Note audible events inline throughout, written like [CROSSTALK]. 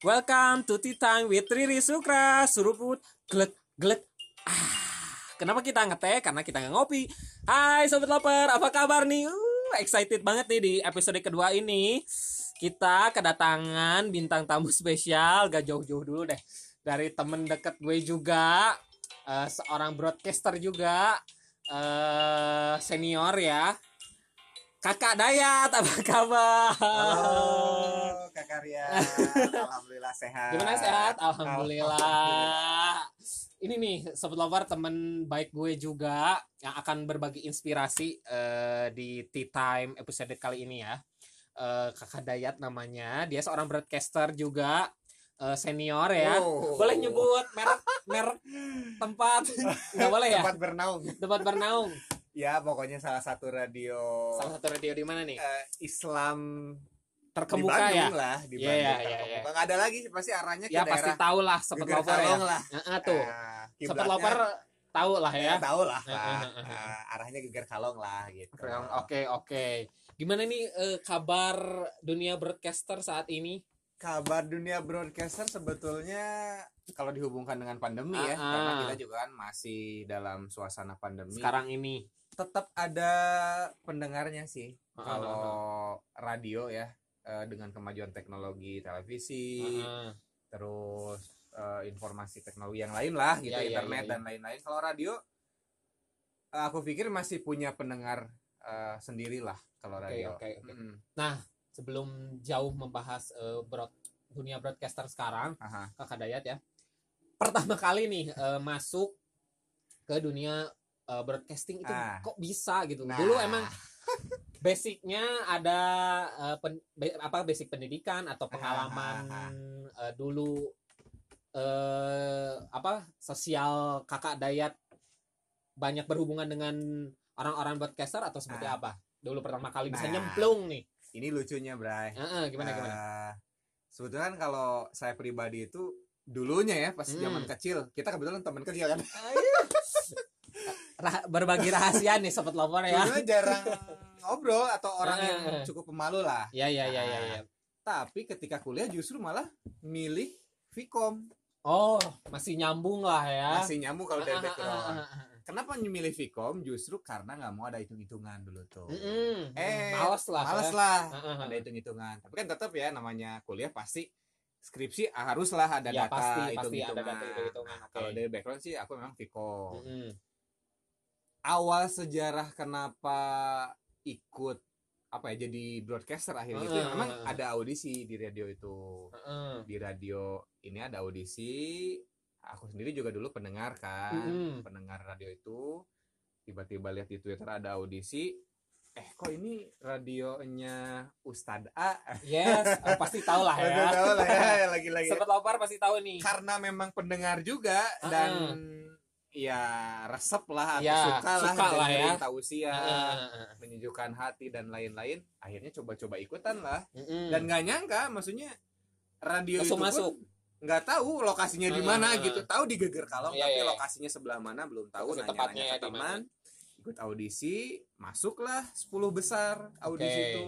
Welcome to Tea Time with Riri Sukra. Suruput Glek glek. Ah. Kenapa kita ngeteh? Karena kita nggak ngopi. Hai Sobat Loper, apa kabar nih? Uh, excited banget nih di episode kedua ini. Kita kedatangan bintang tamu spesial. Gak jauh-jauh dulu deh. Dari temen deket gue juga. Uh, Seorang broadcaster juga. Uh, Senior ya. Kakak Dayat, apa kabar? Halo, Kak Karya. [LAUGHS] Alhamdulillah sehat. Gimana sehat? Alhamdulillah. Ini nih Sobat Lover temen baik gue juga yang akan berbagi inspirasi eh, di Tea Time episode kali ini ya. Eh, Kakak Dayat namanya. Dia seorang broadcaster juga eh, senior ya. Oh. Boleh nyebut merek merek tempat? Nggak boleh ya? Tempat bernaung. Tempat bernaung. Ya, pokoknya salah satu radio Salah satu radio di mana nih? eh, Islam Terkemuka di ya? Lah, di Iya, Bandung iya, terkemuka. iya, Nggak ada lagi pasti arahnya ke Ya pasti daerah tahu lah Geger Lover ya. Lah. Heeh, tuh. Eh, Sobat kiblatnya- Lover tahu lah ya, ya. tahu lah. Eh, eh, eh, eh. Eh, arahnya Geger Kalong lah gitu. Oke oke. Gimana nih eh, kabar dunia broadcaster saat ini? Kabar dunia broadcaster sebetulnya kalau dihubungkan dengan pandemi Ah, ya, ah. karena kita juga kan masih dalam suasana pandemi. Sekarang ini. tetap ada pendengarnya sih Ah, kalau radio ya eh, dengan kemajuan teknologi televisi Heeh. terus eh, informasi teknologi yang lain lah gitu Ya, ya, internet ya, ya. dan lain-lain kalau radio eh, aku pikir masih punya pendengar eh, sendirilah kalau Oke, radio oke, oke. Mm-mm. Sebelum jauh membahas eh, broad dunia broadcaster sekarang, Aha. Kakak Dayat ya. Pertama kali nih eh, masuk ke dunia eh, broadcasting itu Ah. kok bisa gitu. Nah. Dulu emang [LAUGHS] basicnya ada eh, pen- be- apa basic pendidikan atau Ah, pengalaman ah, ah. eh, dulu eh apa sosial kakak Dayat banyak berhubungan dengan orang-orang broadcaster atau seperti Ah. apa? Dulu pertama kali bisa Nah. nyemplung nih. ini lucunya Bray Heeh, gimana gimana? Eh, sebetulnya kan kalau saya pribadi itu dulunya ya pas Hmm. zaman kecil kita kebetulan teman kecil kan [LAUGHS] Rah- berbagi rahasia nih sobat lover ya. Dulunya jarang ngobrol atau orang yang cukup pemalu lah. Ya ya ya ya ya. Tapi ketika kuliah justru malah milih Vkom. Oh, masih nyambung lah ya. Masih nyambung kalau dari background. Kenapa milih Vkom? Justru karena nggak mau ada hitung-hitungan dulu tuh. Mm-mm. Eh, males lah. Males ya. lah Ah, ah, ah. ada hitung-hitungan. Tapi kan tetap ya namanya kuliah pasti skripsi haruslah ada Ya, data pasti, pasti hitung-hitungan. ada data hitung-hitungan, Nah, oke. Kalau dari background sih aku memang Vkom. Mm-mm. Awal sejarah kenapa ikut apa ya jadi broadcaster akhirnya itu Ah, ya memang ah. ada audisi di radio itu. Heeh. di radio ini ada audisi aku sendiri juga dulu pendengar kan Mm-mm. pendengar radio itu tiba-tiba lihat di twitter ada audisi eh kok ini radionya Ustadz A Yes, eh, pasti tahu lah [LAUGHS] ya. tahu lah ya lagi-lagi Sobat lover pasti tahu nih. karena memang pendengar juga dan ya resep lah atau Ya, suka lah suka lah ya. tausiah Heeh. menyejukkan hati dan lain-lain akhirnya coba-coba ikutan lah Mm-mm. dan nggak nyangka maksudnya radio Langsung itu masuk. nggak tahu lokasinya di mana Hmm. gitu tahu di Geger Kalong Iya, tapi iya, iya. lokasinya sebelah mana belum tahu Lokasi nanya tepatnya nanya ke teman ikut audisi masuklah 10 besar audisi Oke. itu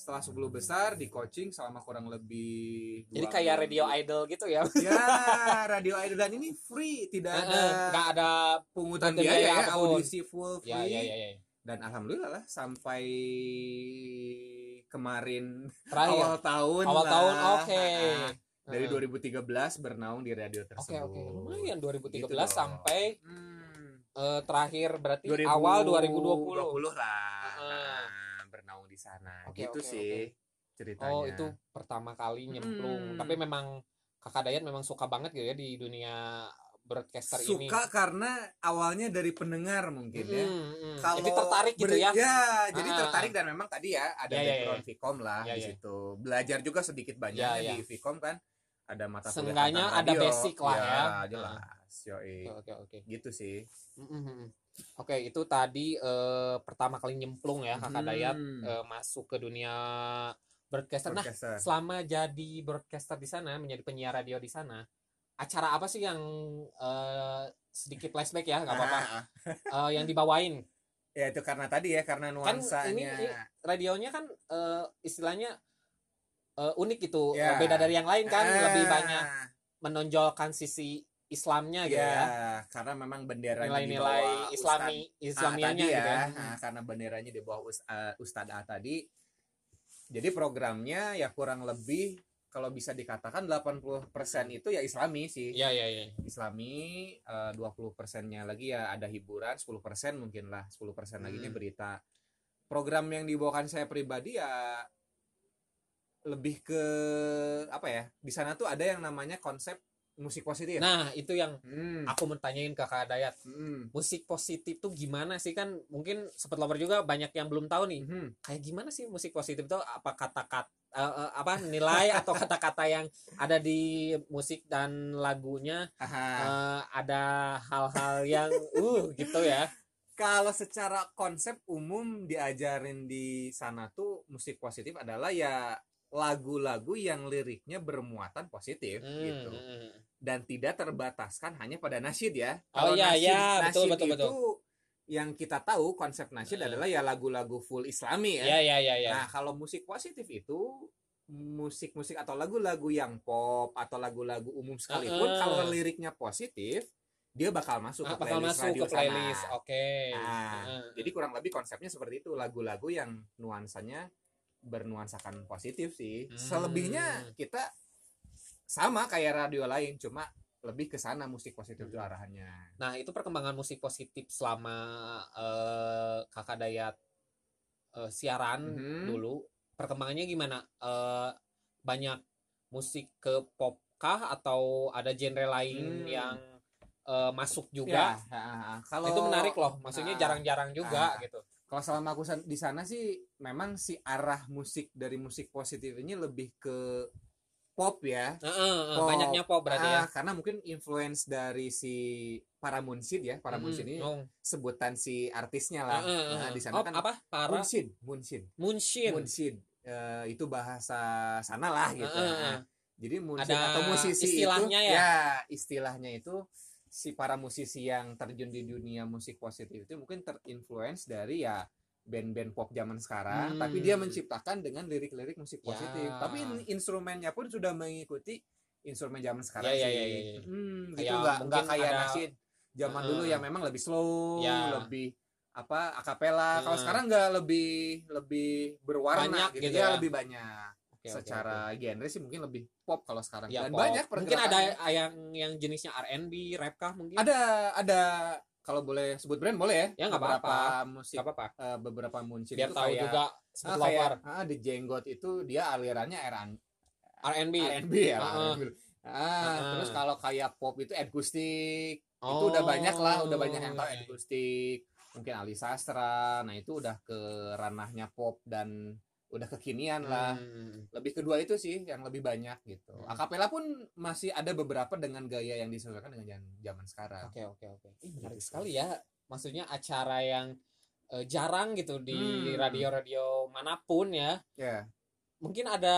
setelah 10 besar di coaching selama kurang lebih Jadi kayak minggu. radio idol gitu ya. ya radio idol dan ini free tidak ada Heeh, Nggak ada pungutan pungutan biaya ya audisi full free ya ya ya ya. dan alhamdulillah lah sampai kemarin Terakhir. awal tahun Awal lah. tahun, oke. Ah, dari Heeh. 2013 bernaung di radio Oke tersebut. oke lumayan 2013 Gitu sampai Hmm. eh, terakhir berarti 2020 awal 2020. lah. Heeh. Bernaung di sana. Oke, gitu oke, sih ceritanya. Oh itu pertama kali nyemplung. Hmm. Tapi memang kakak Dayat memang suka banget gitu ya di dunia broadcaster ini. suka karena awalnya dari pendengar mungkin ya. Mm, mm. Kalau Jadi tertarik gitu ya. jadi Ah, tertarik dan memang tadi ya ada Ya, ya, background ya. Vkom lah Ya, di ya. situ. Belajar juga sedikit banyaknya Ya, ya. di Vkom kan. Ada mata kuliah ada basic lah ya. jelas. Yoi. Oke oke oke. Gitu sih. Mm, mm, mm. Oke itu tadi eh, pertama kali nyemplung ya kakak Hmm. Dayat eh, masuk ke dunia broadcaster. Nah Broadcaster. selama jadi broadcaster di sana menjadi penyiar radio di sana acara apa sih yang eh, sedikit flashback ya nggak apa-apa Ah. Eh, yang dibawain ya itu karena tadi ya karena kan nuansanya ini, ini radionya kan eh, istilahnya eh, unik gitu. Eh, beda dari yang lain kan lebih Ah, banyak menonjolkan sisi Islamnya gitu ya, ya karena memang benderanya di nilai-nilai Islami Ustadz A Islamianya gitu ya, ya Nah, karena benderanya di bawah eh, Ustadz A tadi. Jadi programnya ya kurang lebih kalau bisa dikatakan 80% itu ya Islami sih. Iya iya iya. Islami eh, 20 persennya lagi ya ada hiburan 10 persen mungkin lah 10 persen lagi Hmm. berita program yang dibawakan saya pribadi ya lebih ke apa ya di sana tuh ada yang namanya konsep musik positif Nah, itu yang Hmm, aku mau tanyain ke Kak Dayat. hmm, Musik positif tuh gimana sih kan? Mungkin sobat lover juga banyak yang belum tahu nih. hmm. Kayak gimana sih musik positif itu apa kata-kata eh, eh, apa nilai [LAUGHS] atau kata-kata yang ada di musik dan lagunya Aha. eh, ada hal-hal yang uh gitu ya. [LAUGHS] Kalau secara konsep umum diajarin di sana tuh musik positif adalah ya lagu-lagu yang liriknya bermuatan positif Hmm, gitu hmm. dan tidak terbataskan hanya pada nasyid ya. Oh, iya, nasyid, iya, betul, nasyid betul, itu betul. yang kita tahu konsep nasyid Hmm. adalah ya lagu-lagu full Islami Ya ya. ya ya ya. Nah, kalau musik positif itu musik-musik atau lagu-lagu yang pop atau lagu-lagu umum sekalipun Uh-uh. kalau liriknya positif dia bakal masuk Ah, ke bakal playlist masuk radio ke playlist. Oke. Nah, Heeh. jadi kurang lebih konsepnya seperti itu lagu-lagu yang nuansanya bernuansakan positif sih. Hmm. Selebihnya kita sama kayak radio lain, cuma lebih ke sana musik positif itu Hmm. arahnya. Nah, itu perkembangan musik positif selama eh, Kakak Dayat eh, siaran Mhm. dulu. Perkembangannya gimana? Eh, banyak musik ke pop kah atau ada genre lain Hmm. yang eh, masuk Ya, juga? ha, ha, ha. kalau itu menarik loh. Maksudnya jarang-jarang juga ah. gitu. Kalau selama aku di sana sih memang si arah musik dari musik positif ini lebih ke pop ya. Heeh, heeh, Pop. banyaknya pop berarti ya. Ah, karena mungkin influence dari si para munsid ya, para munsid Mhm. ini Oh. sebutan si artisnya lah. Heeh, heeh. Nah, di sana Oh, kan apa? Para munsid, munsid. Munshin. Munsid Eh, itu bahasa sana lah gitu. Heeh, heeh. Nah, jadi munsid Ada atau musisi istilahnya itu ya? istilahnya itu si para musisi yang terjun di dunia musik positif itu mungkin terinfluence dari ya band-band pop zaman sekarang, Hmm. tapi dia menciptakan dengan lirik-lirik musik Ya. positif. Tapi in- instrumennya pun sudah mengikuti instrumen zaman sekarang Ya, ya, sih. ya, ya, ya. Hmm, gitu nggak nggak kayak ada- nasyid zaman Heeh. dulu yang memang lebih slow, Ya. lebih apa akapela. Kalau Heeh. sekarang nggak lebih lebih berwarna Banyak gitu, gitu ya, ya. lebih banyak. Oke, Secara genre sih mungkin lebih pop kalau sekarang. Ya, Dan pop. banyak mungkin ada yang yang jenisnya R&B, rap kah mungkin? ada ada kalau boleh sebut brand boleh ya? Ya, nggak beberapa apa-apa. musik Gak apa-apa. eh, beberapa musik Biar itu tahu kayak, juga ah, sebut kayak lover ah, di jenggot itu dia alirannya R&B R&B. Ya Heeh. R&B. Ah, Heeh. terus kalau kayak pop itu acoustic itu Oh, udah banyak lah udah banyak yang tahu acoustic mungkin Ali Sastra nah itu udah ke ranahnya pop dan udah kekinian lah Hmm. lebih kedua itu sih yang lebih banyak gitu Hmm. akapela pun masih ada beberapa dengan gaya yang disesuaikan dengan zaman, zaman sekarang Oke oke oke. Ih, menarik Gitu. sekali ya. Maksudnya acara yang eh, jarang gitu di Hmm. radio-radio mana pun ya. ya Mungkin ada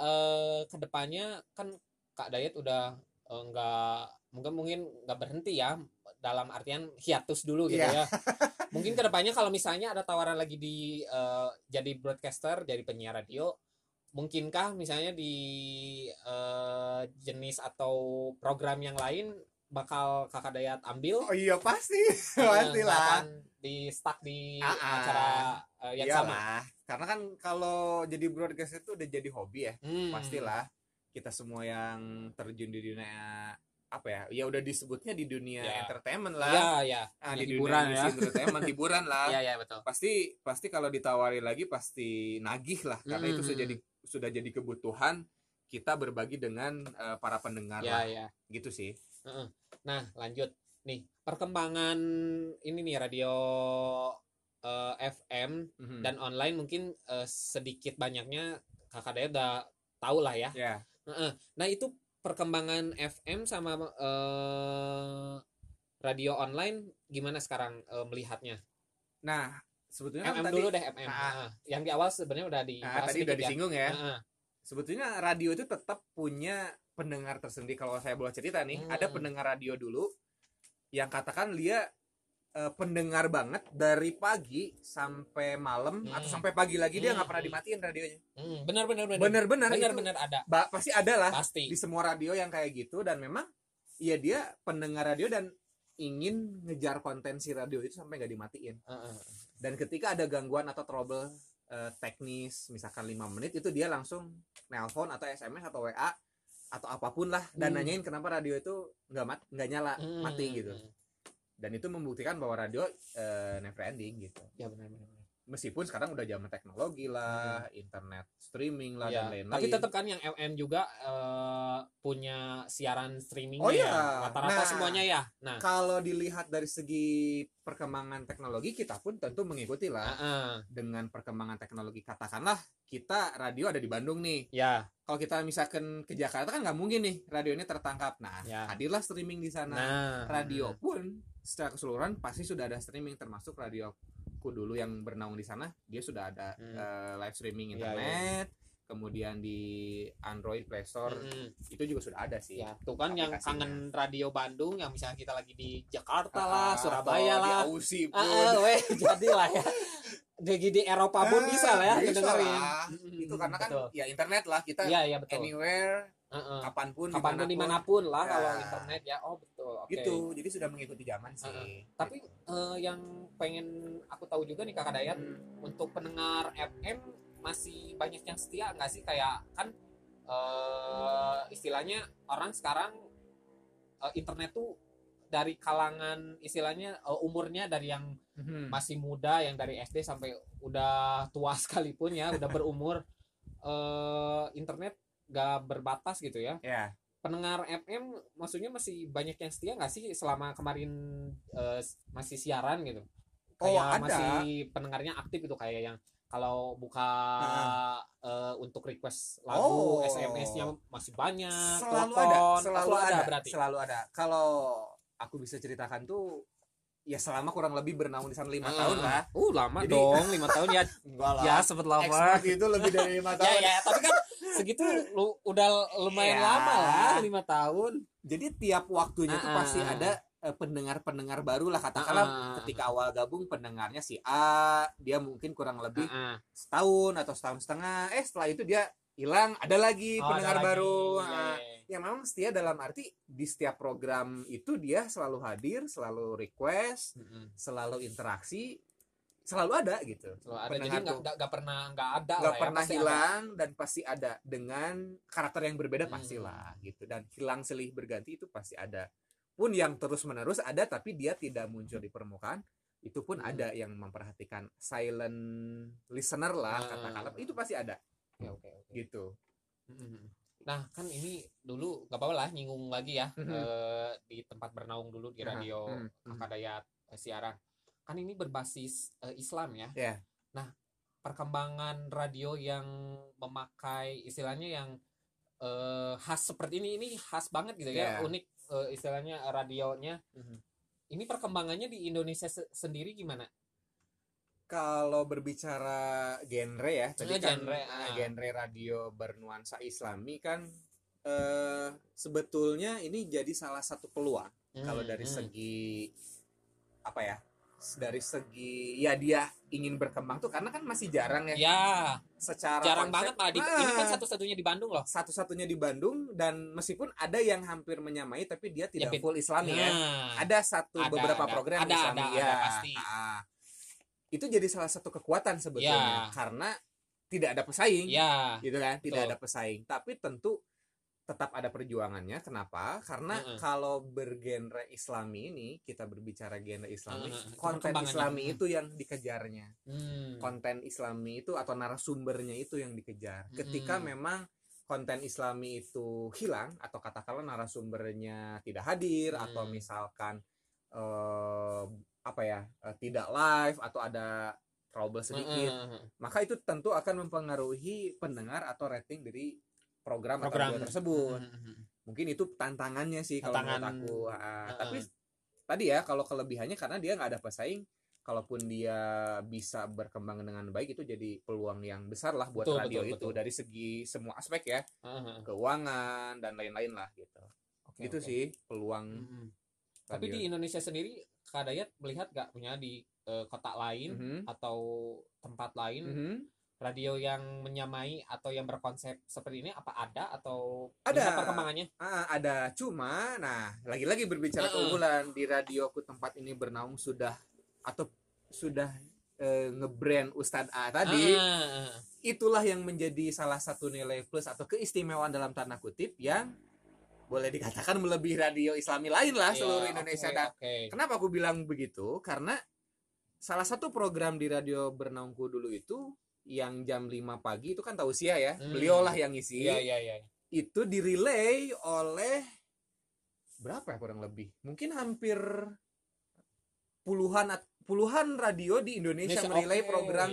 eh, ke depannya kan Kak Dayat udah nggak mungkin mungkin nggak berhenti ya dalam artian hiatus dulu gitu Iya. ya. [LAUGHS] Mungkin ke depannya kalau misalnya ada tawaran lagi di eh, jadi broadcaster, jadi penyiar radio, mungkinkah misalnya di eh, jenis atau program yang lain bakal kakak Dayat ambil? oh iya pasti Eh, [LAUGHS] pastilah di stuck di Ah, ah. acara eh, yang sama. Iyalah. karena kan kalau jadi broadcast itu udah jadi hobi ya Hmm. pastilah kita semua yang terjun di dunia apa ya ya udah disebutnya di dunia Ya. entertainment lah Ya ya. Ah, Dunia di hiburan dunia ya. entertainment [LAUGHS] hiburan lah Iya ya betul. pasti pasti kalau ditawari lagi pasti nagih lah karena itu Hmm. sudah jadi sudah jadi kebutuhan kita berbagi dengan eh, para pendengar Ya lah ya. gitu sih Nah, lanjut nih perkembangan ini nih radio eh, FM Mhm. dan online mungkin eh, sedikit banyaknya kakak Dayat udah tahu lah ya. ya Heeh. Nah, itu perkembangan FM sama eh, radio online gimana sekarang eh, melihatnya? nah sebetulnya kan MM tadi dulu deh MM. Ah. Heeh. Yang di awal sebenarnya udah di nah, tadi udah disinggung ya Heeh. sebetulnya radio itu tetap punya pendengar tersendiri kalau saya boleh cerita nih Hmm. ada pendengar radio dulu yang katakan dia eh, pendengar banget dari pagi sampai malam Hmm. atau sampai pagi lagi dia Hmm, nggak pernah hmm. dimatiin radionya Hmm, benar benar benar. bener-bener benar itu benar ada. ba- pasti ada lah Pasti. di semua radio yang kayak gitu dan memang ya dia pendengar radio dan ingin ngejar konten si radio itu sampai nggak dimatiin Heeh. dan ketika ada gangguan atau trouble eh, teknis misalkan lima menit itu dia langsung nelpon atau SMS atau WA atau apa pun lah dan Hmm. nanyain kenapa radio itu nggak mat nggak nyala Hmm. mati gitu dan itu membuktikan bahwa radio eh, never ending gitu Ya benar benar. meskipun sekarang udah zaman teknologi lah internet streaming lah Ya, dan lain-lain Tapi tetap kan yang FM juga eh, punya siaran streaming Oh ya. iya. Rata-rata Nah. semuanya ya. Nah, kalau dilihat dari segi perkembangan teknologi kita pun tentu mengikuti lah heeh. dengan perkembangan teknologi katakanlah kita radio ada di Bandung nih ya. kalau kita misalkan ke Jakarta kan nggak mungkin nih radio ini tertangkap nah Ya. hadirlah streaming di sana Nah, radio pun secara keseluruhan pasti sudah ada streaming termasuk radioku dulu yang bernaung di sana dia sudah ada Hmm. eh, live streaming Iya, internet kemudian di Android Play Store Mm-mm. itu juga sudah ada sih Ya, tuh kan yang kangen radio Bandung yang misalnya kita lagi di Jakarta Ah, lah, Surabaya lah. di Aussie Ah, pun ah, weh, [LAUGHS] jadilah ya. Di, di Eropa pun Ah, bisa lah ya bisa lah. Mm-mm, itu karena kan betul. ya internet lah kita Iya, iya betul. anywhere Heeh. kapan pun Kapan pun di mana pun. di mana pun lah Ya. kalau internet ya. Oh betul. Oke. gitu jadi sudah mengikuti zaman sih Heeh. Tapi eh, yang pengen aku tahu juga nih Kakak Dayat Hmm. untuk pendengar FM masih banyak yang setia nggak sih kayak kan eh, istilahnya orang sekarang eh, internet tuh dari kalangan istilahnya eh, umurnya dari yang Mhm. masih muda yang dari SD sampai udah tua [LAUGHS] sekalipun ya udah berumur eh, internet gak berbatas gitu ya. Ya pendengar FM maksudnya masih banyak yang setia nggak sih selama kemarin eh, masih siaran gitu? Oh, kayak ada. masih pendengarnya aktif itu kayak yang kalau buka eh, untuk request lagu Oh. SMS-nya masih banyak selalu telepon, ada selalu, ada, berarti? selalu ada. Kalau aku bisa ceritakan tuh ya selama kurang lebih bernaung di sana lima Ah. tahun lah. Uh lama Jadi- dong lima tahun ya. [LAUGHS] Enggak lah. Ya sempet lama. Expert itu lebih dari lima [LAUGHS] ya tahun. ya tapi kan segitu lu udah lumayan Ya. lama lah lima tahun jadi tiap waktunya tuh Ah, pasti ah, ada eh, pendengar-pendengar baru lah katakanlah Ah. ketika awal gabung pendengarnya si A dia mungkin kurang lebih Heeh. setahun atau setahun setengah eh setelah itu dia hilang ada lagi Oh, pendengar ada lagi. baru Ah, iya, iya. yang memang setia dalam arti di setiap program itu dia selalu hadir selalu request Mm-mm. selalu interaksi selalu ada gitu Selalu ada jadi Pendengar nggak nggak nggak pernah nggak ada nggak ya, pernah ada. hilang dan pasti ada dengan karakter yang berbeda Hmm. pastilah gitu dan hilang silih berganti itu pasti ada pun yang terus menerus ada tapi dia tidak muncul di permukaan itu pun Hmm. ada yang memperhatikan silent listener lah Ah. katakanlah itu pasti ada Oke, oke, oke. gitu Mm-mm. Nah kan ini dulu nggak apa-apa lah nyinggung lagi ya Mhm. eh, di tempat bernaung dulu di radio mhm, mhm. Kakak Dayat eh, siaran. Kan ini berbasis eh, Islam ya. Ya. Nah perkembangan radio yang memakai istilahnya yang eh, khas seperti ini ini khas banget gitu ya Ya. unik eh, istilahnya radionya. Mhm. Ini perkembangannya di Indonesia se- sendiri gimana? kalau berbicara genre ya tadi kan genre, ah. genre radio bernuansa islami kan eh, sebetulnya ini jadi salah satu peluang kalau Hmm, dari hmm. segi apa ya dari segi ya dia ingin berkembang tuh karena kan masih jarang ya ya secara jarang konsep. banget malah di, Nah, ini kan satu-satunya di Bandung loh. satu-satunya di Bandung dan meskipun ada yang hampir menyamai tapi dia tidak Ya, full Islami ya Nah. ada satu Ada, beberapa ada. program Ada, Islami ada, ya ada, pasti. Ah. itu jadi salah satu kekuatan sebetulnya Ya. karena tidak ada pesaing Ya. gitu kan tidak Betul. ada pesaing tapi tentu tetap ada perjuangannya kenapa karena Heeh. kalau bergenre Islami ini kita berbicara genre Islami Heeh, konten perkembangannya. Islami itu yang dikejarnya Hmm. konten Islami itu atau narasumbernya itu yang dikejar ketika Hmm. memang konten Islami itu hilang atau katakanlah narasumbernya tidak hadir Hmm. atau misalkan eh, apa ya eh, tidak live atau ada trouble sedikit Heeh. maka itu tentu akan mempengaruhi pendengar atau rating dari program, Program. atau tersebut Heeh. mungkin itu tantangannya sih kalau Tantangan. menurut aku Ah, Heeh. tapi tadi ya kalau kelebihannya karena dia nggak ada pesaing kalaupun dia bisa berkembang dengan baik itu jadi peluang yang besar lah buat Betul, radio betul, itu betul. dari segi semua aspek ya Heeh. keuangan dan lain-lain lah gitu Oke, itu oke. sih peluang Mm-mm. Tapi di Indonesia sendiri Kak Dayat melihat nggak punya di eh, kota lain Mhm. atau tempat lain Mhm. Radio yang menyamai atau yang berkonsep seperti ini apa ada atau Ada. perkembangannya? Ah, ada cuma nah lagi-lagi berbicara Heeh. keunggulan di radioku tempat ini bernaung sudah atau sudah eh, ngebrand Ustadz A tadi ah, itulah yang menjadi salah satu nilai plus atau keistimewaan dalam tanda kutip yang boleh dikatakan melebihi radio Islami lain lah Iya, seluruh Indonesia dan oke. kenapa aku bilang begitu karena salah satu program di radio bernaungku dulu itu yang jam 5 pagi itu kan tausiah ya Hmm. beliau lah yang ngisi Iya iya iya. itu direlay oleh berapa ya kurang lebih mungkin hampir puluhan puluhan radio di Indonesia Indonesia, merelay oke. program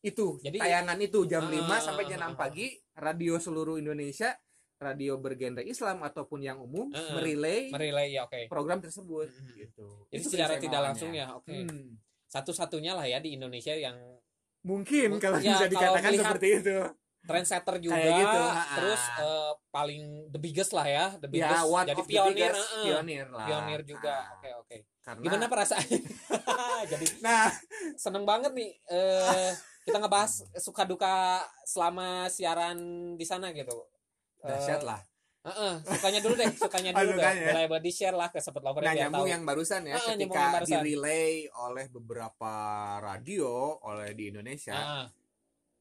itu Jadi- tayangan itu jam Ah, 5 sampai jam ah, 6 pagi radio seluruh Indonesia radio bergenre Islam ataupun yang umum merelay Merelay ya oke. program tersebut Mhm. gitu Jadi Itu secara tidak langsung ya, oke. Hmm. Satu-satunya lah ya di Indonesia yang mungkin Mung- kalau ya, bisa kalau dikatakan melihat- seperti itu trendsetter juga, Kayak gitu, terus eh, paling the biggest lah ya, the ya biggest. one Jadi of the pionir, biggest eh, pionir lah pionir juga. Ah, Oke oke. karena Gimana perasaannya? [LAUGHS] Jadi nah seneng banget nih eh kita ngebahas suka duka selama siaran di sana gitu. Dahsyat lah Heeh, sukanya dulu deh, sukanya Oh, [LAUGHS] dulu deh. sukanya. Boleh buat di-share lah ke sobat lover Nah biar nyambung tahu. yang barusan ya, Ah, nyambung ketika yang barusan. direlay oleh beberapa radio oleh di Indonesia Ah,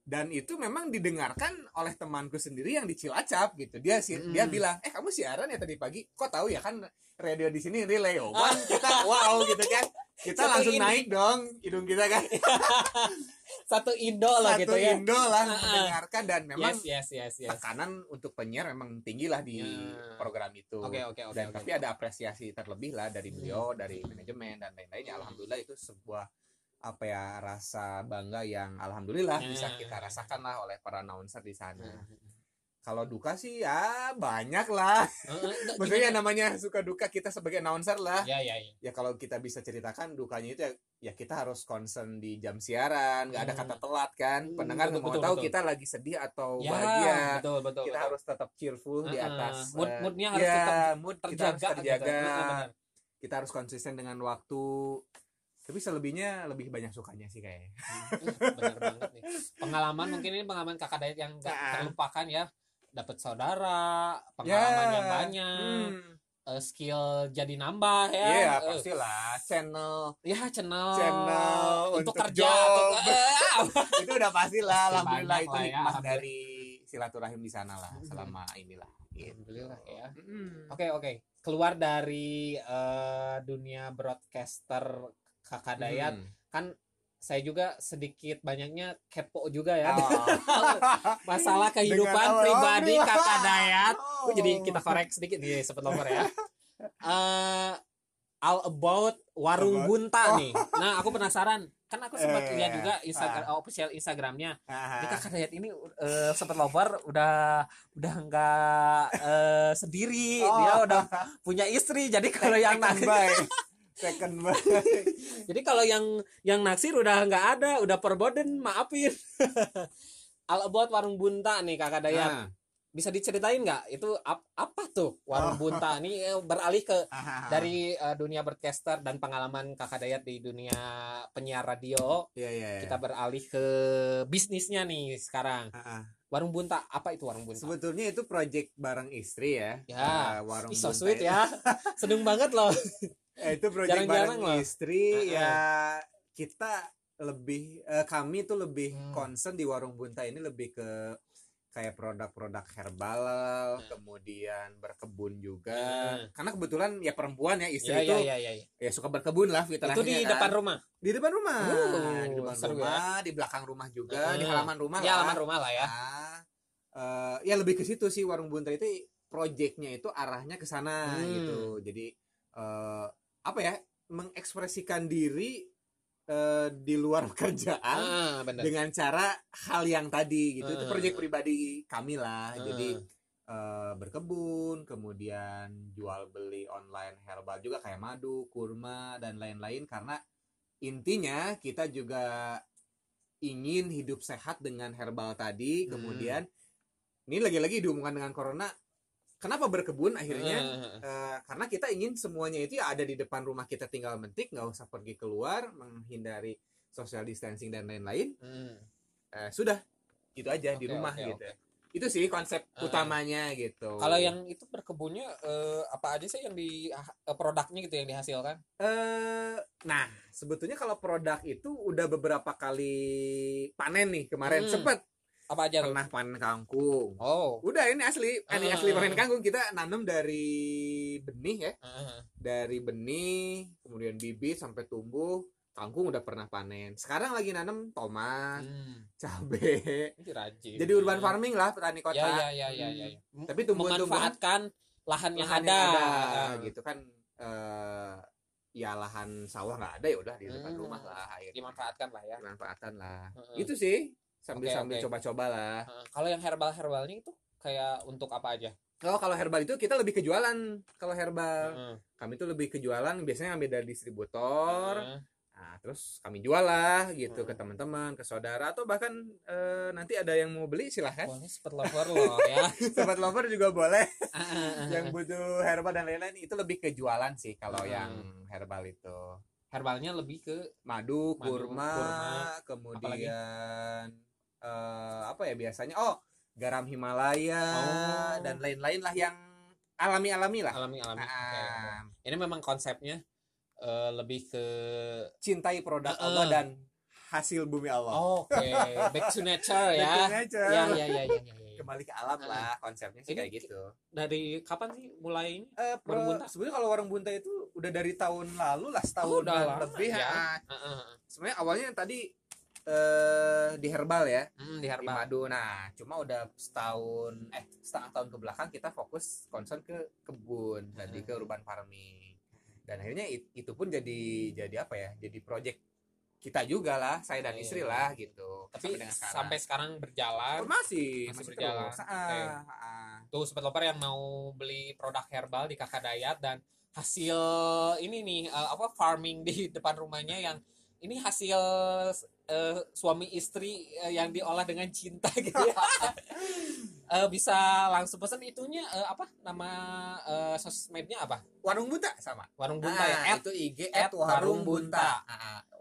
dan itu memang didengarkan oleh temanku sendiri yang di Cilacap gitu. Dia sih Mm. dia bilang, "Eh, kamu siaran ya tadi pagi? Kok tahu ya kan radio di sini relay." Oh, kan [LAUGHS] kita wow gitu kan. Kita Satu langsung ini. naik dong hidung kita kan. [LAUGHS] satu Indo lah Satu gitu ya. Indo lah Ah, ah. mendengarkan dan memang Yes, yes, yes, yes. tekanan untuk penyiar memang tinggi lah di Ya. program itu. Oke, oke, oke. dan oke. tapi ada apresiasi terlebih lah dari Hmm. beliau dari manajemen dan lain-lainnya alhamdulillah itu sebuah apa ya rasa bangga yang alhamdulillah Hmm. bisa kita rasakan lah oleh para announcer di sana Hmm. kalau duka sih ya banyak lah Heeh, maksudnya gimana? namanya suka duka kita sebagai announcer lah Ya, ya, ya. ya kalau kita bisa ceritakan dukanya itu ya, ya kita harus concern di jam siaran nggak ada Hmm. kata telat kan Hmm, pendengar betul, mau betul, tahu betul. kita lagi sedih atau Ya, bahagia betul, betul. kita betul. harus tetap cheerful di Heeh. atas Mood- eh, moodnya harus ya, tetap mood kita terjaga, harus terjaga gitu. Benar. kita harus konsisten dengan waktu tapi selebihnya lebih banyak sukanya sih kayaknya Uh, benar banget nih. Pengalaman mungkin ini pengalaman kakak Dayat yang gak Nah. terlupakan ya. Dapat saudara, pengalaman yang banyak, hmm. eh, skill jadi nambah ya. Iya Eh, pastilah channel ya channel, Channel untuk, untuk kerja job. untuk eh, [LAUGHS] itu udah pastilah Pasti alhamdulillah itu ya, dari silaturahim di sana lah Mhm. selama inilah gitu. Alhamdulillah ya. Mm. Oke oke. Keluar dari eh, dunia broadcaster kakak Dayat Hmm. kan saya juga sedikit banyaknya kepo juga ya [LAUGHS] Oh. masalah kehidupan Dengan pribadi Aduh. kakak Dayat. Oh. Jadi kita korek sedikit nih Sobat Lover ya. Eh, all about warung About- bunta Oh. nih. Nah, aku penasaran. Kan aku sempat Eh, lihat juga Instagram ah. official Instagramnya. Ah. Ini kakak Dayat ini eh, Sobat Lover udah udah nggak eh, sendiri. Oh. Dia udah punya istri. Jadi kalau yang buy [LAUGHS] second [LAUGHS] buy jadi kalau yang yang naksir udah nggak ada, udah perboden, maafin. [LAUGHS] all about warung bunta nih kakak Dayat. Ah. Bisa diceritain nggak itu ap- apa tuh warung Oh. bunta ini eh, beralih ke Ah. dari eh, dunia broadcaster dan pengalaman kakak Dayat di dunia penyiar radio Iya iya. iya. kita beralih ke bisnisnya nih sekarang Ah, ah. warung bunta apa itu warung bunta Sebetulnya itu project bareng istri ya. Ya, Ah, warung Ih, so Bunta sweet itu. ya [LAUGHS] seneng banget loh Eh, itu project Jarang-jarang bareng loh. istri Ah, ya kita lebih eh, kami tuh lebih Hmm. concern di warung Bunta ini lebih ke kayak produk-produk herbal kemudian berkebun juga Hmm. karena kebetulan ya perempuan ya istri ya, itu ya, ya, ya. ya suka berkebun lah itu fitrahnya di kan. depan rumah di depan rumah Uh, di depan seru rumah di belakang rumah juga Hmm. di halaman rumah ya lah halaman rumah lah ya Ah, eh, ya lebih ke situ sih warung bunta itu projectnya itu arahnya ke sana Hmm. gitu jadi eh, apa ya mengekspresikan diri eh, di luar [LAUGHS] kerjaan ah dengan cara hal yang tadi gitu itu Ah. proyek pribadi kami lah Ah. jadi eh, berkebun kemudian jual beli online herbal juga kayak madu kurma dan lain-lain karena intinya kita juga ingin hidup sehat dengan herbal tadi Hmm. kemudian ini lagi-lagi dihubungkan dengan corona kenapa berkebun akhirnya. Eh, karena kita ingin semuanya itu ya ada di depan rumah kita tinggal mentik nggak usah pergi keluar menghindari social distancing dan lain-lain Hmm. Eh, sudah itu aja di Oke, rumah oke, gitu itu sih konsep Eh. utamanya gitu Kalau yang itu berkebunnya eh, apa aja sih yang di eh, produknya gitu yang dihasilkan? eh nah sebetulnya kalau produk itu udah beberapa kali panen nih kemarin Hmm. sempet Apa aja pernah panen kangkung Oh. udah ini asli ini Ah. asli panen kangkung kita nanam dari benih ya Heeh. dari benih kemudian bibit sampai tumbuh kangkung udah pernah panen sekarang lagi nanam tomat Hmm. cabe rajin. jadi urban farming lah petani kota Ya ya ya ya ya. ya. Hmm. tapi tumbuhan-tumbuhan memanfaatkan lahan yang lahan ada. yang ada Heeh. gitu kan eh ya lahan sawah nggak ada ya udah di depan Hmm. rumah lah akhirnya. Dimanfaatkan lah ya. dimanfaatkan lah Heeh. itu sih sambil Oke, sambil oke. coba-coba lah. Kalau yang herbal herbalnya itu kayak untuk apa aja? oh kalau herbal itu kita lebih kejualan kalau herbal Heeh. kami tuh lebih kejualan biasanya ambil dari distributor Heeh. Nah, terus kami jual lah gitu Hmm. ke teman-teman, ke saudara atau bahkan eh, nanti ada yang mau beli silahkan. Ini spot lover loh [LAUGHS] ya. Sobat lover juga boleh. Heeh. [LAUGHS] yang butuh herbal dan lain-lain itu lebih ke jualan sih kalau Hmm. yang herbal itu. Herbalnya lebih ke Madu, Madu, kurma, kurma. kemudian eh, apa ya biasanya? Oh, garam Himalaya Oh. dan lain-lain lah yang alami-alami lah. alami-alami. Oke. Nah, Ini memang konsepnya eh, lebih ke cintai produk Uh-uh. Allah dan hasil bumi Allah. Oke, [LAUGHS] back to nature ya. Back to nature. Ya, ya, ya, ya, ya, ya. Kembali ke alam Uh-uh. lah konsepnya sih kayak gitu. Dari kapan sih mulai ini? Eh, pro- Warung Bunta? sebenarnya kalau warung bunta itu udah dari tahun lalu lah setahun udah dan lama lebih ya. ah. Heeh. sebenarnya awalnya tadi eh di herbal ya Hmm, di di herbal. madu nah cuma udah setahun eh setengah tahun ke belakang kita fokus concern ke kebun tadi ke Hmm. urban farming dan akhirnya it- itu pun jadi jadi apa ya jadi project kita juga lah saya dan Iya, istri iya. lah gitu Tapi Sampai sekarang. sampai sekarang berjalan. Oh, masih Masih masih berjalan. terus. Oke. Ah, ah. Tuh sobat loper yang mau beli produk herbal di Kakak Dayat dan hasil ini nih eh, apa farming di depan rumahnya yang ini hasil eh, suami istri eh, yang diolah dengan cinta [LAUGHS] gitu ya. Eh, bisa langsung pesan itunya eh, apa nama eh, sosmednya apa? warung bunta sama Warung Bunta Ah, ya. At- itu IG at at warung Warung bunta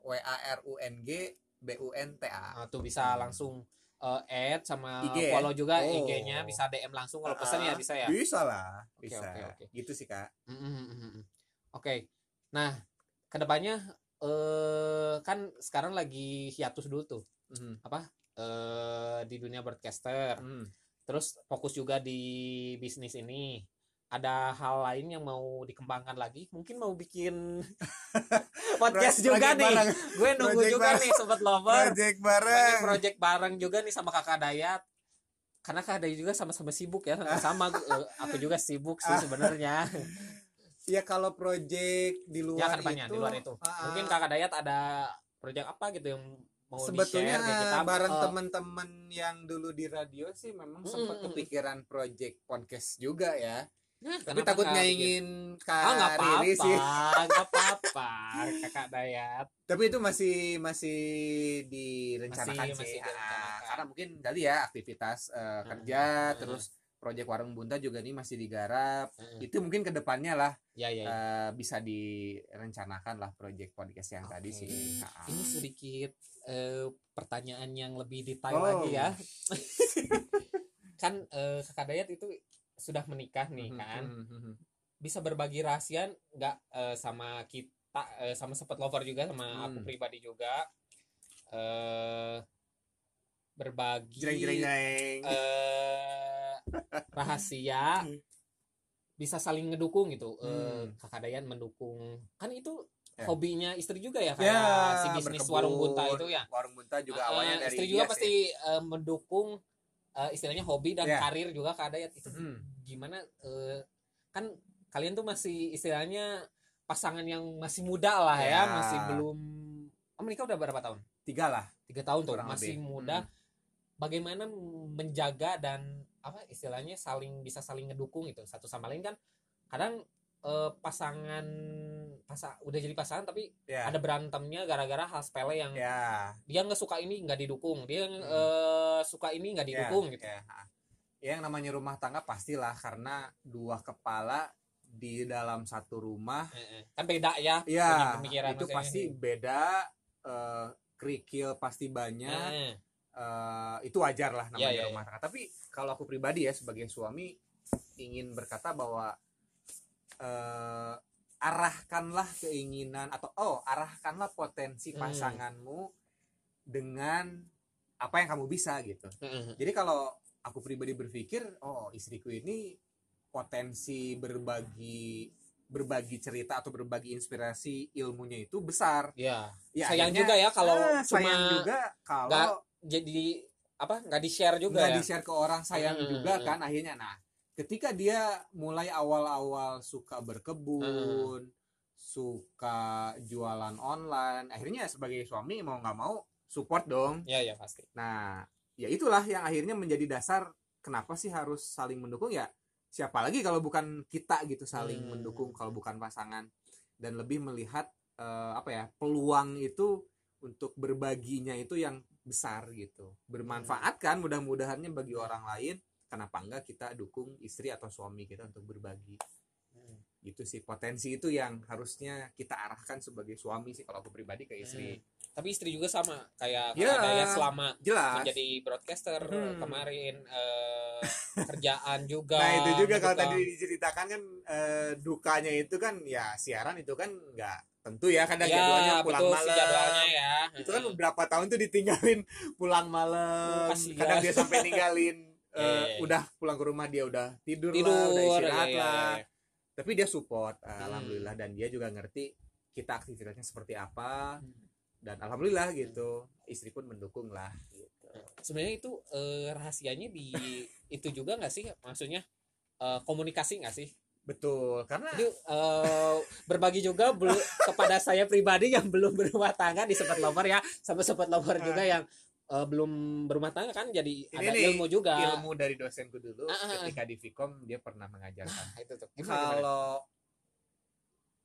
W A R U N G B U N T A Ah, tuh bisa langsung eh, add sama IG ya? follow juga Oh. IG-nya bisa DM langsung kalau pesan ya Ah, bisa ya. bisa lah bisa oke, oke. gitu sih kak Mm, mm, mm, mm, mm. Oke, nah ke depannya eh kan sekarang lagi hiatus dulu tuh Mhm. eh di dunia broadcaster, Hmm. terus fokus juga di bisnis ini. Ada hal lain yang mau dikembangkan lagi? Mungkin mau bikin [LAUGHS] podcast Project juga nih. bareng. Gue nunggu Project juga bareng. nih sobat lover. project bareng project bareng juga nih sama kakak Dayat. Karena kakak Dayat juga sama-sama sibuk ya, sama [LAUGHS] aku juga sibuk sih sebenarnya. [LAUGHS] ya kalau project di ya luar depannya itu. di luar itu. Ah, mungkin kakak Dayat ada project apa gitu yang mau sebetulnya di-share kita? bareng Eh, teman-teman yang dulu di radio sih memang Mm, sempat mm, kepikiran project podcast juga ya. Nah, tapi takut nyaingin ah Kak Riri apa-apa sih. nggak apa-apa kakak Dayat. Tapi itu masih masih direncanakan Masih- sih. masih Ah, direncanakan. karena mungkin tadi ya aktivitas eh, kerja hmm. terus project warung bunta juga nih masih digarap Mm, itu mungkin ke depannya lah ya ya, ya. eh, bisa direncanakan lah project podcast yang tadi Oke. sih ini sedikit eh, pertanyaan yang lebih detail Oh. lagi ya [LAUGHS] kan eh, kakak Dayat itu sudah menikah nih Mhm, kan mhm, mhm. bisa berbagi rahasia nggak eh, sama kita eh, sama sepet lover juga sama aku Hmm. pribadi juga eh berbagi jreng jreng jreng eh, rahasia [LAUGHS] bisa saling ngedukung gitu eh, Hmm. kakak Dayan mendukung kan itu Ya. hobinya istri juga ya ya kayak si bisnis berkebun. warung bunta itu ya warung bunta juga Eh, awalnya dari istri juga sih. pasti eh, mendukung eh, istilahnya hobi dan Ya. karir juga kak Dayat itu Hmm. gimana eh, kan kalian tuh masih istilahnya pasangan yang masih muda lah ya, Ya. masih belum oh, menikah udah berapa tahun tiga lah tiga tahun tuh masih lebih. muda Hmm. Bagaimana menjaga dan apa istilahnya saling bisa saling ngedukung gitu satu sama lain kan kadang eh, pasangan pasa udah jadi pasangan tapi ya ada berantemnya gara-gara hal sepele yang ya dia nggak suka ini nggak didukung dia Hmm. eh, suka ini nggak ya, didukung gitu ya. Ah. yang namanya rumah tangga pastilah karena dua kepala di dalam satu rumah Eh, eh. kan beda ya ya pemikiran itu pasti beda eh, kerikil pasti banyak Eh, eh, itu wajar lah namanya Iya, iya, rumah tangga. Tapi kalau aku pribadi ya sebagai suami ingin berkata bahwa eh, arahkanlah keinginan atau oh arahkanlah potensi Hmm. pasanganmu dengan apa yang kamu bisa gitu. Eh. jadi kalau aku pribadi berpikir oh istriku ini potensi berbagi berbagi cerita atau berbagi inspirasi ilmunya itu besar. Ya ya sayang akhirnya- juga ya kalau Ah, cuma sayang juga kalau jadi apa nggak di share juga nggak ya? di share ke orang sayang Hmm, juga hmm, kan akhirnya. Nah ketika dia mulai awal-awal suka berkebun suka jualan online akhirnya sebagai suami mau nggak mau support dong. Ya ya pasti. Nah ya itulah yang akhirnya menjadi dasar kenapa sih harus saling mendukung. Ya siapa lagi kalau bukan kita gitu saling Hmm. mendukung kalau bukan pasangan. Dan lebih melihat eh, apa ya peluang itu untuk berbaginya itu yang besar gitu. Bermanfaat kan mudah-mudahannya bagi orang lain kenapa enggak kita dukung istri atau suami kita untuk berbagi. Hmm. gitu sih potensi itu yang harusnya kita arahkan sebagai suami sih kalau aku pribadi ke istri. Tapi istri juga sama kayak Ya. Kak Dayat selama jelas. menjadi broadcaster Hmm. kemarin eh, [LAUGHS] kerjaan juga Nah itu juga kalau gitu tadi diceritakan kan eh, dukanya itu kan ya siaran itu kan nggak tentu ya kadang ya jadwalnya pulang betul malam sih jadwalnya ya itu kan beberapa tahun tuh ditinggalin [LAUGHS] pulang malam Kasihan. kadang dia sampai ninggalin [LAUGHS] eh, Iya, iya, iya. udah pulang ke rumah dia udah tidur, tidur lah udah istirahat ya, lah ya. tapi dia support eh, Hmm. alhamdulillah dan dia juga ngerti kita aktivitasnya seperti apa Hmm. dan alhamdulillah gitu istri pun mendukung lah gitu. sebenarnya itu eh, rahasianya di [LAUGHS] itu juga nggak sih maksudnya eh, komunikasi nggak sih betul karena Jadi eh, berbagi juga belu- kepada saya pribadi yang belum berumah tangga di sempat lover ya, sama sempat lover juga yang eh, belum berumah tangga kan jadi ada nih, ilmu juga. ilmu dari dosenku dulu Ah, ah, ah. ketika di Vkom dia pernah mengajarkan Nah, itu tuh. Gimana, gimana? kalau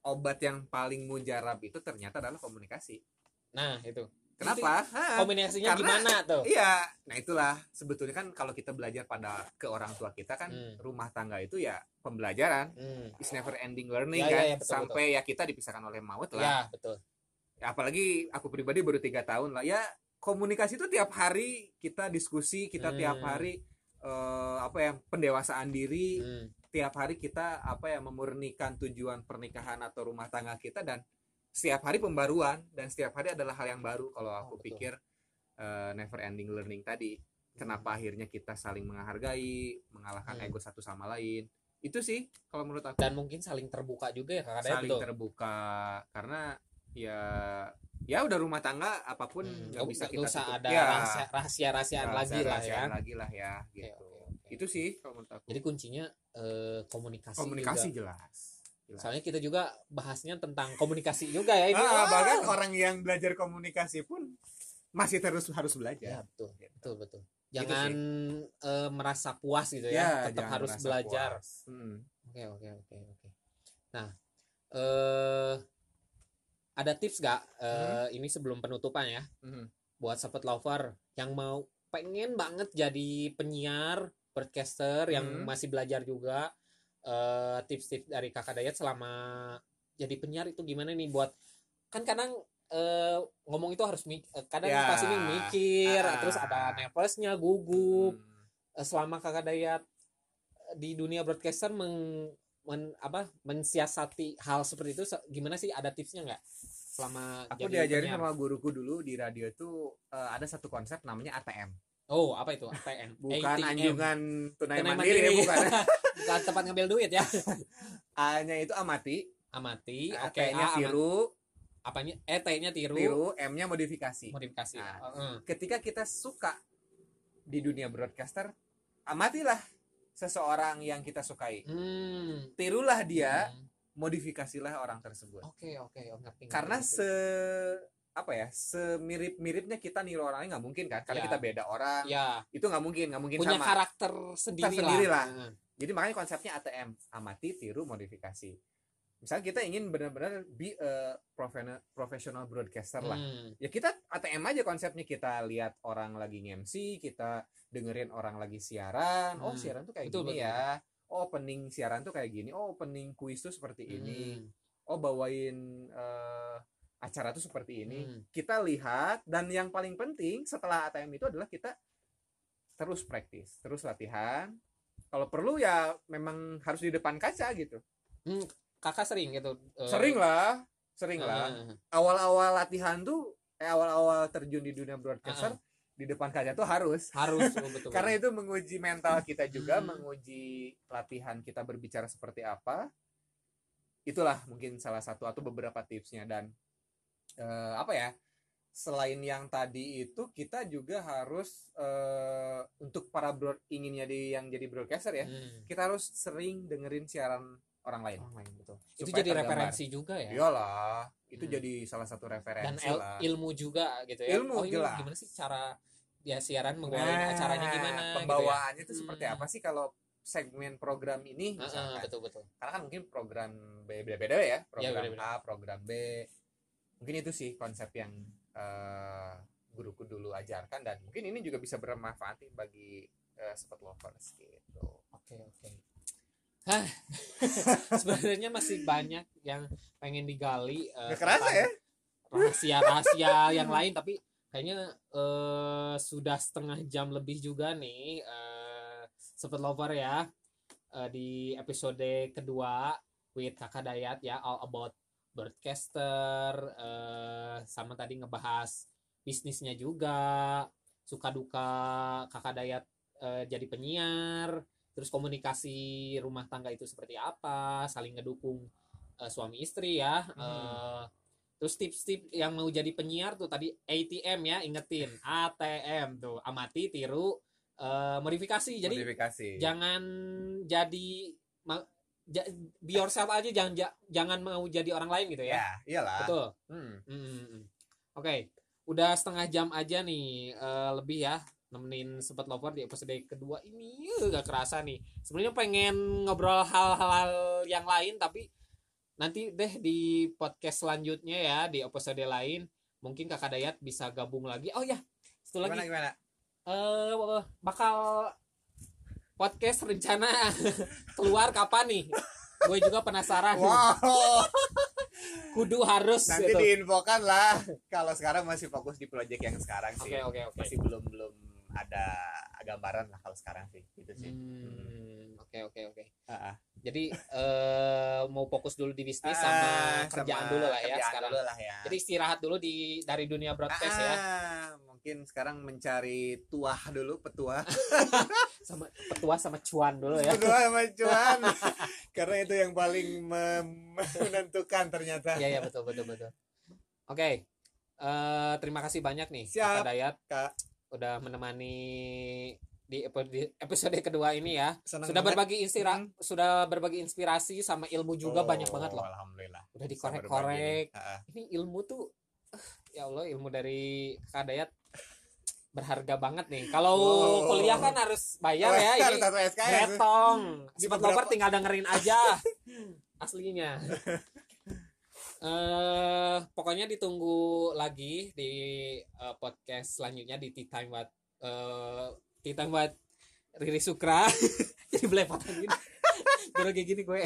obat yang paling mujarab itu ternyata adalah komunikasi. Nah, itu. Kenapa? Kombinasinya Karena- gimana tuh? Iya, nah itulah sebetulnya kan kalau kita belajar pada ke orang tua kita kan Hmm. rumah tangga itu ya pembelajaran, Hmm. is never ending learning Ya, ya, kan, ya, betul, sampai ya kita dipisahkan oleh maut lah. Ya, betul. Ya, apalagi aku pribadi baru tiga tahun lah, ya komunikasi itu tiap hari kita diskusi, kita tiap Hmm. hari eh, apa ya pendewasaan diri, Hmm. tiap hari kita apa ya memurnikan tujuan pernikahan atau rumah tangga kita dan setiap hari pembaruan dan setiap hari adalah hal yang baru kalau aku Oh, pikir eh, never ending learning tadi kenapa akhirnya kita saling menghargai mengalahkan Hmm. ego satu sama lain itu sih kalau menurut aku Dan mungkin saling terbuka juga ya Kak Dayat, saling betul. terbuka karena ya ya udah rumah tangga apa pun Hmm, nggak nggak bisa kita usah tutup. ada Ya, rahasia rahasia rahasiaan lagi lah ya. lagi lah ya gitu oke. itu sih kalau menurut aku Jadi kuncinya eh, komunikasi. komunikasi juga. Jelas. Soalnya kita juga bahasnya tentang komunikasi juga ya ini. Ah, bahkan orang yang belajar komunikasi pun masih terus harus Ya belajar. betul, Gitu. betul, betul. Jangan eh, merasa puas gitu ya, Ya, tetap harus belajar. Hmm. Oke, oke, oke, oke. Nah, eh ada tips gak eh, ini sebelum penutupan ya, Mhm. buat sahabat lover yang mau pengen banget jadi penyiar, broadcaster yang Hmm. masih belajar juga eh, tips-tips dari kakak Dayat selama jadi penyiar itu gimana nih buat kan kadang eh, ngomong itu harus mik- eh, kadang Ya. pasti mikir Ah. terus ada nervousnya gugup Hmm. Selama kakak Dayat di dunia broadcaster meng, men- apa mensiasati hal seperti itu gimana sih ada tipsnya nggak selama Aku diajarin penyiar? sama guruku dulu di radio itu eh, ada satu konsep namanya ATM. Oh apa itu [LAUGHS] ATM Bukan ATM. anjungan tunai Tunai mandiri, mandiri. bukan. [LAUGHS] bukan tempat ngambil duit ya [LAUGHS] A-nya itu amati, amati oke T-nya A, ama- tiru, apanya eh T-nya tiru, tiru, M-nya modifikasi. modifikasi Nah. Oh, eh. Ketika kita suka di dunia broadcaster, amatilah seseorang yang kita sukai. hmm. Tirulah dia, Hmm. modifikasilah orang tersebut. oke oke oh, ngerti ngerti, karena ngerti. se apa ya semirip-miripnya kita niru orangnya nggak mungkin kan karena Ya. kita beda orang ya itu nggak mungkin nggak mungkin punya sama karakter sendiri, sendiri lah. Heeh. jadi makanya konsepnya ATM amati tiru modifikasi misalnya kita ingin benar-benar be a professional broadcaster lah Hmm. ya kita ATM aja konsepnya kita lihat orang lagi nge-MC kita dengerin orang lagi siaran oh Hmm. siaran tuh kayak Betul, gini betul. ya oh opening siaran tuh kayak gini oh opening kuis tuh seperti ini Hmm. oh bawain eh, acara tuh seperti ini. Hmm. kita lihat dan yang paling penting setelah ATM itu adalah kita terus praktis terus latihan. Kalau perlu ya memang harus di depan kaca gitu. Hmm, kakak sering gitu eh, sering lah sering lah. Awal-awal latihan tuh eh awal-awal terjun di dunia broadcaster Ah. di depan kaca tuh harus. Harus oh, [LAUGHS] betul. Karena itu menguji mental kita juga Hmm. menguji latihan kita berbicara seperti apa. Itulah mungkin salah satu atau beberapa tipsnya dan eh, apa ya selain yang tadi itu kita juga harus eh, untuk para broad inginnya di yang jadi broadcaster ya Hmm. kita harus sering dengerin siaran orang lain Orang lain, betul. itu Supaya jadi tergambar. referensi juga ya iyalah itu Hmm. jadi salah satu dan referensi el- lah ilmu juga gitu ya Ilmu, oh ini jelas. gimana sih cara ya siaran membawain Nah, acaranya gimana pembawaannya itu Hmm. seperti apa sih kalau segmen program ini gitu ya. Misalkan betul betul karena kan mungkin program B beda-beda ya program beda-beda. A program B mungkin itu sih konsep yang eh, guruku dulu ajarkan dan mungkin ini juga bisa bermanfaat nih bagi eh, sport lovers gitu Oke oke. Hah, [LAUGHS] sebenarnya masih banyak yang pengen digali. eh, Nggak kerasa ya? Rahasia-rahasia yang lain, tapi kayaknya eh, sudah setengah jam lebih juga nih, eh, Sobat Lover ya, eh, di episode kedua with Kakak Dayat ya, all about broadcaster, eh, sama tadi ngebahas bisnisnya juga, suka duka Kakak Dayat eh, jadi penyiar, terus komunikasi rumah tangga itu seperti apa saling ngedukung eh, suami istri ya Hmm. Terus tips-tips yang mau jadi penyiar tuh tadi ATM ya ingetin [LAUGHS] ATM tuh amati tiru eh, modifikasi jadi modifikasi jangan jadi ja- be yourself aja jangan ja- jangan mau jadi orang lain gitu ya ya iyalah betul Hmm. Hmm, hmm, hmm. Oke, udah setengah jam aja nih eh, lebih ya nemenin sobat lover di episode kedua ini Eh, gak kerasa nih. Sebenarnya pengen ngobrol hal-hal yang lain tapi nanti deh di podcast selanjutnya ya di episode lain mungkin kakak Dayat bisa gabung lagi. Oh ya, satu gimana lagi gimana eh bakal podcast rencana [LAUGHS] keluar kapan nih? Gue juga penasaran. wow [LAUGHS] Kudu harus nanti gitu. diinfokan lah kalau sekarang masih fokus di project yang sekarang Oke sih oke oke. masih belum belum ada gambaran lah kalau sekarang sih gitu sih Hmm, oke oke oke. Ah, ah. Jadi eh mau fokus dulu di bisnis Ah, sama kerjaan sama dulu lah ya kerjaan sekarang. dulu lah ya Jadi istirahat dulu di dari dunia broadcast Ah, ya. mungkin sekarang mencari tuah dulu petua [LAUGHS] Sama petua sama cuan dulu ya. petua sama cuan [LAUGHS] karena itu yang paling menentukan ternyata Iya iya betul betul betul. Oke. eh terima kasih banyak nih Siap, Kakak Dayat Kak. udah menemani di episode kedua ini ya. Senang sudah banget. berbagi inspira Hmm. sudah berbagi inspirasi sama ilmu juga Oh, banyak banget loh. alhamdulillah Udah dikorek-korek. ini ilmu tuh eh, ya Allah ilmu dari Kak Dayat berharga banget nih. Kalau Oh. kuliah kan harus bayar ya Harus ini. Betong. Di Lover tinggal dengerin aja [LAUGHS] aslinya. [LAUGHS] eh pokoknya ditunggu lagi di eh, podcast selanjutnya di Tea Time What eh Time What Riri Sukra. [LAUGHS] Jadi belepotan gini. [LAUGHS] Gara kayak gini gue.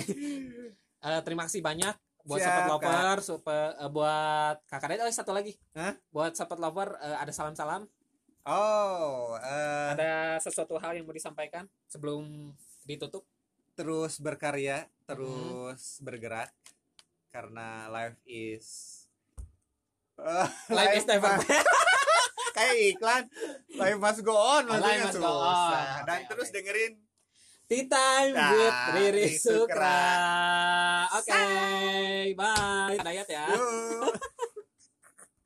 Eh, terima kasih banyak buat Siap, Kak. lover, supe- eh, buat kakak Dayat. Oh, satu lagi. Hah? Buat sobat lover eh, ada salam-salam. oh eh, Ada sesuatu hal yang mau disampaikan sebelum ditutup? terus berkarya terus Hmm. bergerak karena life is Eh, Life is never [LAUGHS] kayak iklan life must go on maksudnya must go on. susah. Dan oke. terus dengerin Tea time Nah, with Riri Sukra. Oke, bye. Dayat ya. yuk